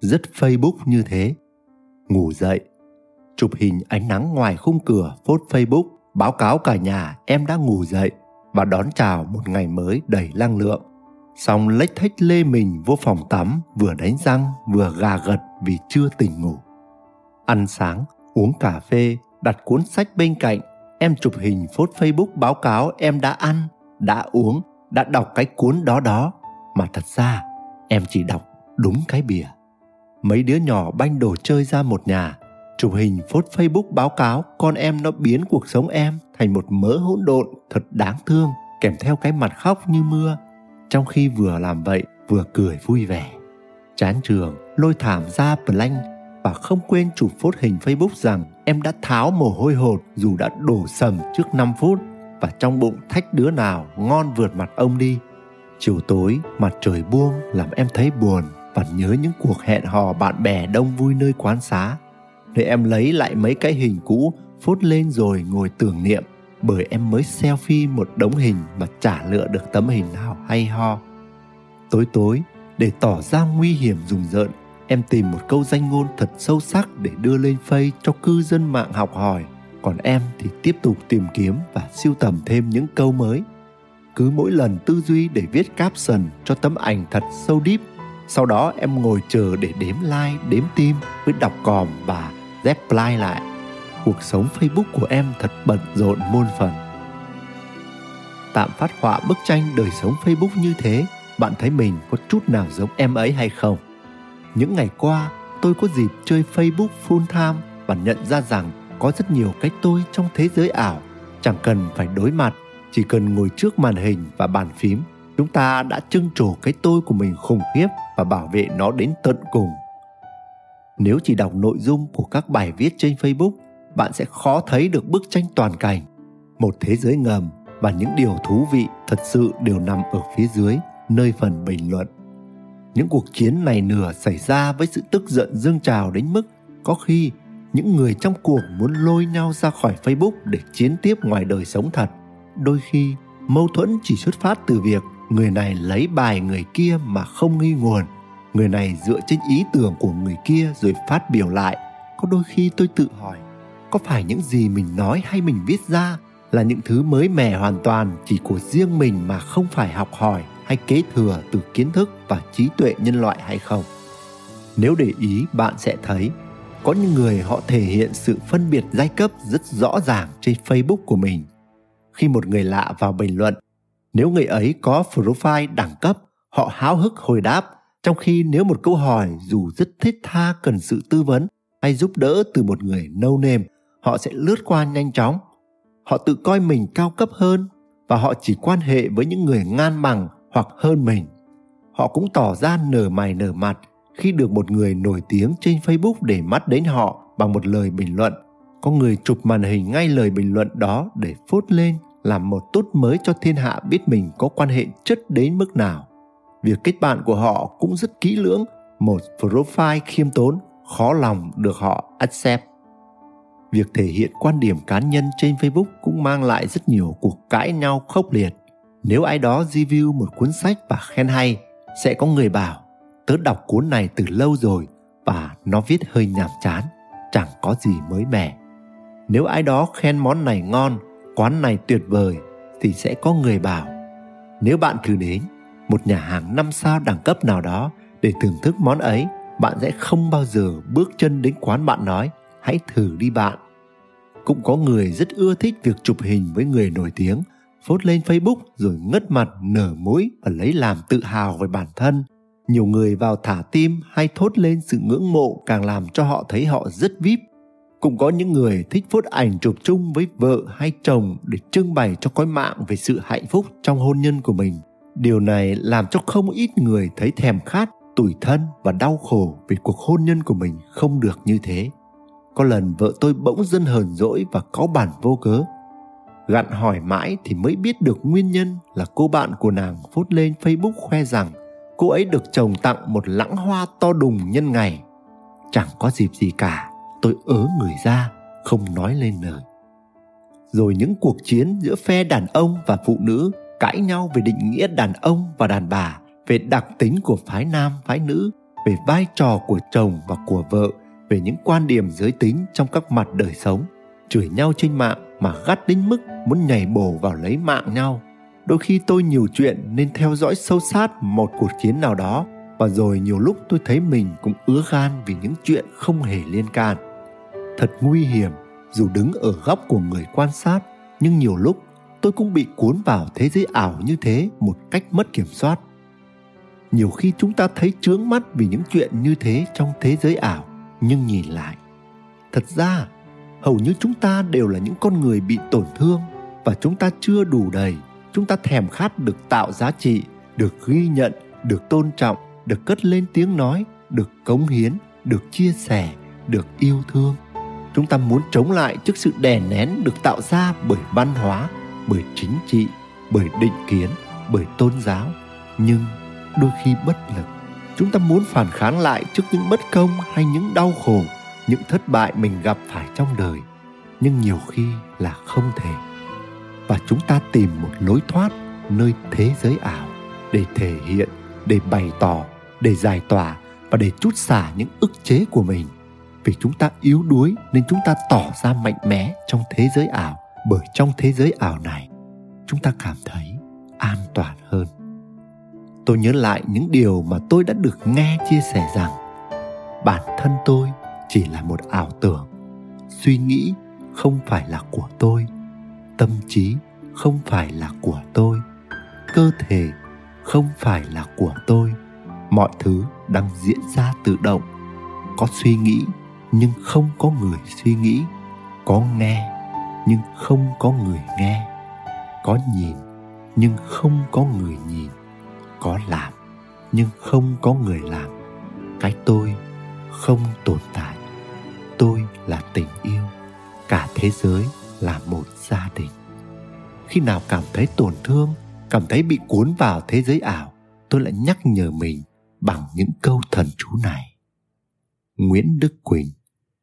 rất Facebook như thế. Ngủ dậy, chụp hình ánh nắng ngoài khung cửa phốt Facebook, báo cáo cả nhà em đã ngủ dậy và đón chào một ngày mới đầy năng lượng. Xong lách thách lê mình vô phòng tắm vừa đánh răng vừa gà gật vì chưa tỉnh ngủ. Ăn sáng, uống cà phê, đặt cuốn sách bên cạnh, em chụp hình phốt Facebook báo cáo em đã ăn, đã uống, đã đọc cái cuốn đó đó. Mà thật ra em chỉ đọc đúng cái bìa mấy đứa nhỏ banh đồ chơi ra một nhà. Chụp hình, phốt facebook báo cáo, con em nó biến cuộc sống em thành một mớ hỗn độn thật đáng thương, kèm theo cái mặt khóc như mưa. Trong khi vừa làm vậy, vừa cười vui vẻ. Chán trường, lôi thảm ra blank và không quên chụp phốt hình facebook rằng em đã tháo mồ hôi hột dù đã đổ sầm trước 5 phút và trong bụng thách đứa nào ngon vượt mặt ông đi. Chiều tối, mặt trời buông làm em thấy buồn và nhớ những cuộc hẹn hò bạn bè đông vui nơi quán xá. Để em lấy lại mấy cái hình cũ, phốt lên rồi ngồi tưởng niệm, bởi em mới selfie một đống hình mà chả lựa được tấm hình nào hay ho. Tối tối, để tỏ ra nguy hiểm rùng rợn, em tìm một câu danh ngôn thật sâu sắc để đưa lên phây cho cư dân mạng học hỏi. Còn em thì tiếp tục tìm kiếm và siêu tầm thêm những câu mới. Cứ mỗi lần tư duy để viết caption cho tấm ảnh thật sâu deep sau đó em ngồi chờ để đếm like, đếm tim với đọc còm và reply lại. Cuộc sống Facebook của em thật bận rộn muôn phần. Tạm phát họa bức tranh đời sống Facebook như thế, bạn thấy mình có chút nào giống em ấy hay không? Những ngày qua, tôi có dịp chơi Facebook full time và nhận ra rằng có rất nhiều cách tôi trong thế giới ảo, chẳng cần phải đối mặt, chỉ cần ngồi trước màn hình và bàn phím chúng ta đã trưng trổ cái tôi của mình khủng khiếp và bảo vệ nó đến tận cùng. Nếu chỉ đọc nội dung của các bài viết trên facebook, bạn sẽ khó thấy được bức tranh toàn cảnh, một thế giới ngầm và những điều thú vị thật sự đều nằm ở phía dưới nơi phần bình luận. Những cuộc chiến này nửa xảy ra với sự tức giận dương trào đến mức có khi những người trong cuộc muốn lôi nhau ra khỏi facebook để chiến tiếp ngoài đời sống thật. Đôi khi mâu thuẫn chỉ xuất phát từ việc người này lấy bài người kia mà không nghi nguồn người này dựa trên ý tưởng của người kia rồi phát biểu lại. Có đôi khi tôi tự hỏi, có phải những gì mình nói hay mình viết ra là những thứ mới mẻ hoàn toàn chỉ của riêng mình mà không phải học hỏi hay kế thừa từ kiến thức và trí tuệ nhân loại hay không? Nếu để ý, bạn sẽ thấy có những người họ thể hiện sự phân biệt giai cấp rất rõ ràng trên facebook của mình. Khi một người lạ vào bình luận nếu người ấy có profile đẳng cấp, họ háo hức hồi đáp, trong khi nếu một câu hỏi dù rất thiết tha cần sự tư vấn hay giúp đỡ từ một người no nềm, họ sẽ lướt qua nhanh chóng. Họ tự coi mình cao cấp hơn và họ chỉ quan hệ với những người ngang bằng hoặc hơn mình. Họ cũng tỏ ra nở mày nở mặt khi được một người nổi tiếng trên Facebook để mắt đến họ bằng một lời bình luận. Có người chụp màn hình ngay lời bình luận đó để phốt lên làm một tốt mới cho thiên hạ biết mình có quan hệ chất đến mức nào. Việc kết bạn của họ cũng rất kỹ lưỡng, một profile khiêm tốn, khó lòng được họ accept. Việc thể hiện quan điểm cá nhân trên Facebook cũng mang lại rất nhiều cuộc cãi nhau khốc liệt. Nếu ai đó review một cuốn sách và khen hay, sẽ có người bảo tớ đọc cuốn này từ lâu rồi và nó viết hơi nhàm chán, chẳng có gì mới mẻ. Nếu ai đó khen món này ngon quán này tuyệt vời thì sẽ có người bảo, nếu bạn thử đến một nhà hàng năm sao đẳng cấp nào đó để thưởng thức món ấy, bạn sẽ không bao giờ bước chân đến quán bạn nói, hãy thử đi bạn cũng có người rất ưa thích việc chụp hình với người nổi tiếng, phốt lên facebook rồi ngất mặt, nở mũi và lấy làm tự hào về bản thân. Nhiều người vào thả tim hay thốt lên sự ngưỡng mộ càng làm cho họ thấy họ rất vip cũng có những người thích phốt ảnh chụp chung với vợ hay chồng để trưng bày cho cõi mạng về sự hạnh phúc trong hôn nhân của mình điều này làm cho không ít người thấy thèm khát tủi thân và đau khổ vì cuộc hôn nhân của mình không được như thế. Có lần vợ tôi bỗng dưng hờn dỗi và có bản vô cớ. Gặn hỏi mãi thì mới biết được nguyên nhân là cô bạn của nàng phốt lên Facebook khoe rằng cô ấy được chồng tặng một lãng hoa to đùng nhân ngày. Chẳng có dịp gì cả, tôi ớ người ra, không nói lên lời. Rồi những cuộc chiến giữa phe đàn ông và phụ nữ cãi nhau về định nghĩa đàn ông và đàn bà, về đặc tính của phái nam phái nữ, về vai trò của chồng và của vợ, về những quan điểm giới tính trong các mặt đời sống, chửi nhau trên mạng mà gắt đến mức muốn nhảy bổ vào lấy mạng nhau. Đôi khi tôi nhiều chuyện nên theo dõi sâu sát một cuộc chiến nào đó và rồi nhiều lúc tôi thấy mình cũng ứa gan vì những chuyện không hề liên can. Thật nguy hiểm dù đứng ở góc của người quan sát, nhưng nhiều lúc tôi cũng bị cuốn vào thế giới ảo như thế một cách mất kiểm soát. Nhiều khi chúng ta thấy trướng mắt vì những chuyện như thế trong thế giới ảo, nhưng nhìn lại, thật ra hầu như chúng ta đều là những con người bị tổn thương và chúng ta chưa đủ đầy, chúng ta thèm khát được tạo giá trị, được ghi nhận, được tôn trọng, được cất lên tiếng nói, được cống hiến, được chia sẻ, được yêu thương chúng ta muốn chống lại trước sự đè nén được tạo ra bởi văn hóa, bởi chính trị, bởi định kiến, bởi tôn giáo. Nhưng đôi khi bất lực. Chúng ta muốn phản kháng lại trước những bất công hay những đau khổ, những thất bại mình gặp phải trong đời. Nhưng nhiều khi là không thể. Và chúng ta tìm một lối thoát nơi thế giới ảo để thể hiện, để bày tỏ, để giải tỏa và để chút xả những ức chế của mình vì chúng ta yếu đuối nên chúng ta tỏ ra mạnh mẽ trong thế giới ảo, bởi trong thế giới ảo này, chúng ta cảm thấy an toàn hơn. Tôi nhớ lại những điều mà tôi đã được nghe chia sẻ rằng, bản thân tôi chỉ là một ảo tưởng, suy nghĩ không phải là của tôi, tâm trí không phải là của tôi, cơ thể không phải là của tôi, mọi thứ đang diễn ra tự động, có suy nghĩ nhưng không có người suy nghĩ, có nghe nhưng không có người nghe, có nhìn nhưng không có người nhìn, có làm nhưng không có người làm. Cái tôi không tồn tại, tôi là tình yêu, cả thế giới là một gia đình. Khi nào cảm thấy tổn thương, cảm thấy bị cuốn vào thế giới ảo, tôi lại nhắc nhở mình bằng những câu thần chú này. Nguyễn đức quỳnh